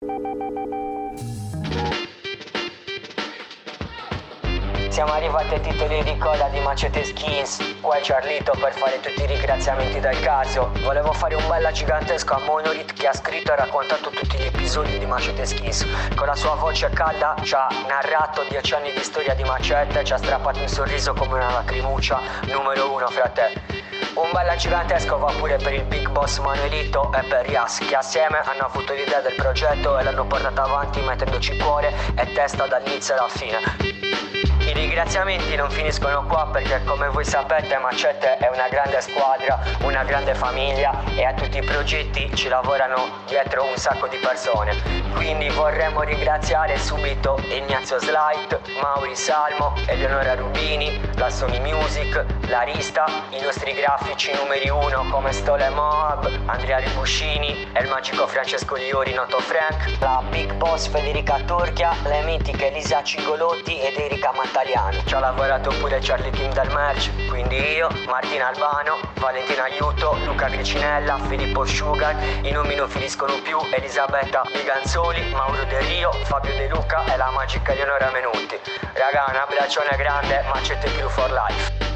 Música Siamo arrivati ai titoli di coda di Macete Skins. Qua Charlito per fare tutti i ringraziamenti del caso. Volevo fare un bella gigantesco a Monorit che ha scritto e raccontato tutti gli episodi di Macete Skins. Con la sua voce calda ci ha narrato dieci anni di storia di Macete Ci ha strappato un sorriso come una lacrimuccia. Numero uno fra te. Un bella gigantesco va pure per il big boss Manuelito e per Yas che assieme hanno avuto l'idea del progetto e l'hanno portata avanti mettendoci cuore e testa dall'inizio alla fine. Ringraziamenti non finiscono qua perché come voi sapete Macete è una grande squadra, una grande famiglia e a tutti i progetti ci lavorano dietro un sacco di persone. Quindi vorremmo ringraziare subito Ignazio Slight, Mauri Salmo, Eleonora Rubini, la Sony Music, Larista, i nostri grafici numeri uno come Stole Moab, Andrea Ribuscini il magico Francesco Liori noto Frank, la Big Boss Federica Turchia, le mitiche Elisa Cigolotti ed Erika Mattari italiano. Ci ha lavorato pure Charlie King dal merch, quindi io, Martina Albano, Valentina Aiuto, Luca Gricinella, Filippo Sugar, i nomi non finiscono più, Elisabetta Biganzoli, Mauro De Rio, Fabio De Luca e la magica Eleonora Menuti. Raga, un abbraccione grande, macete più for life.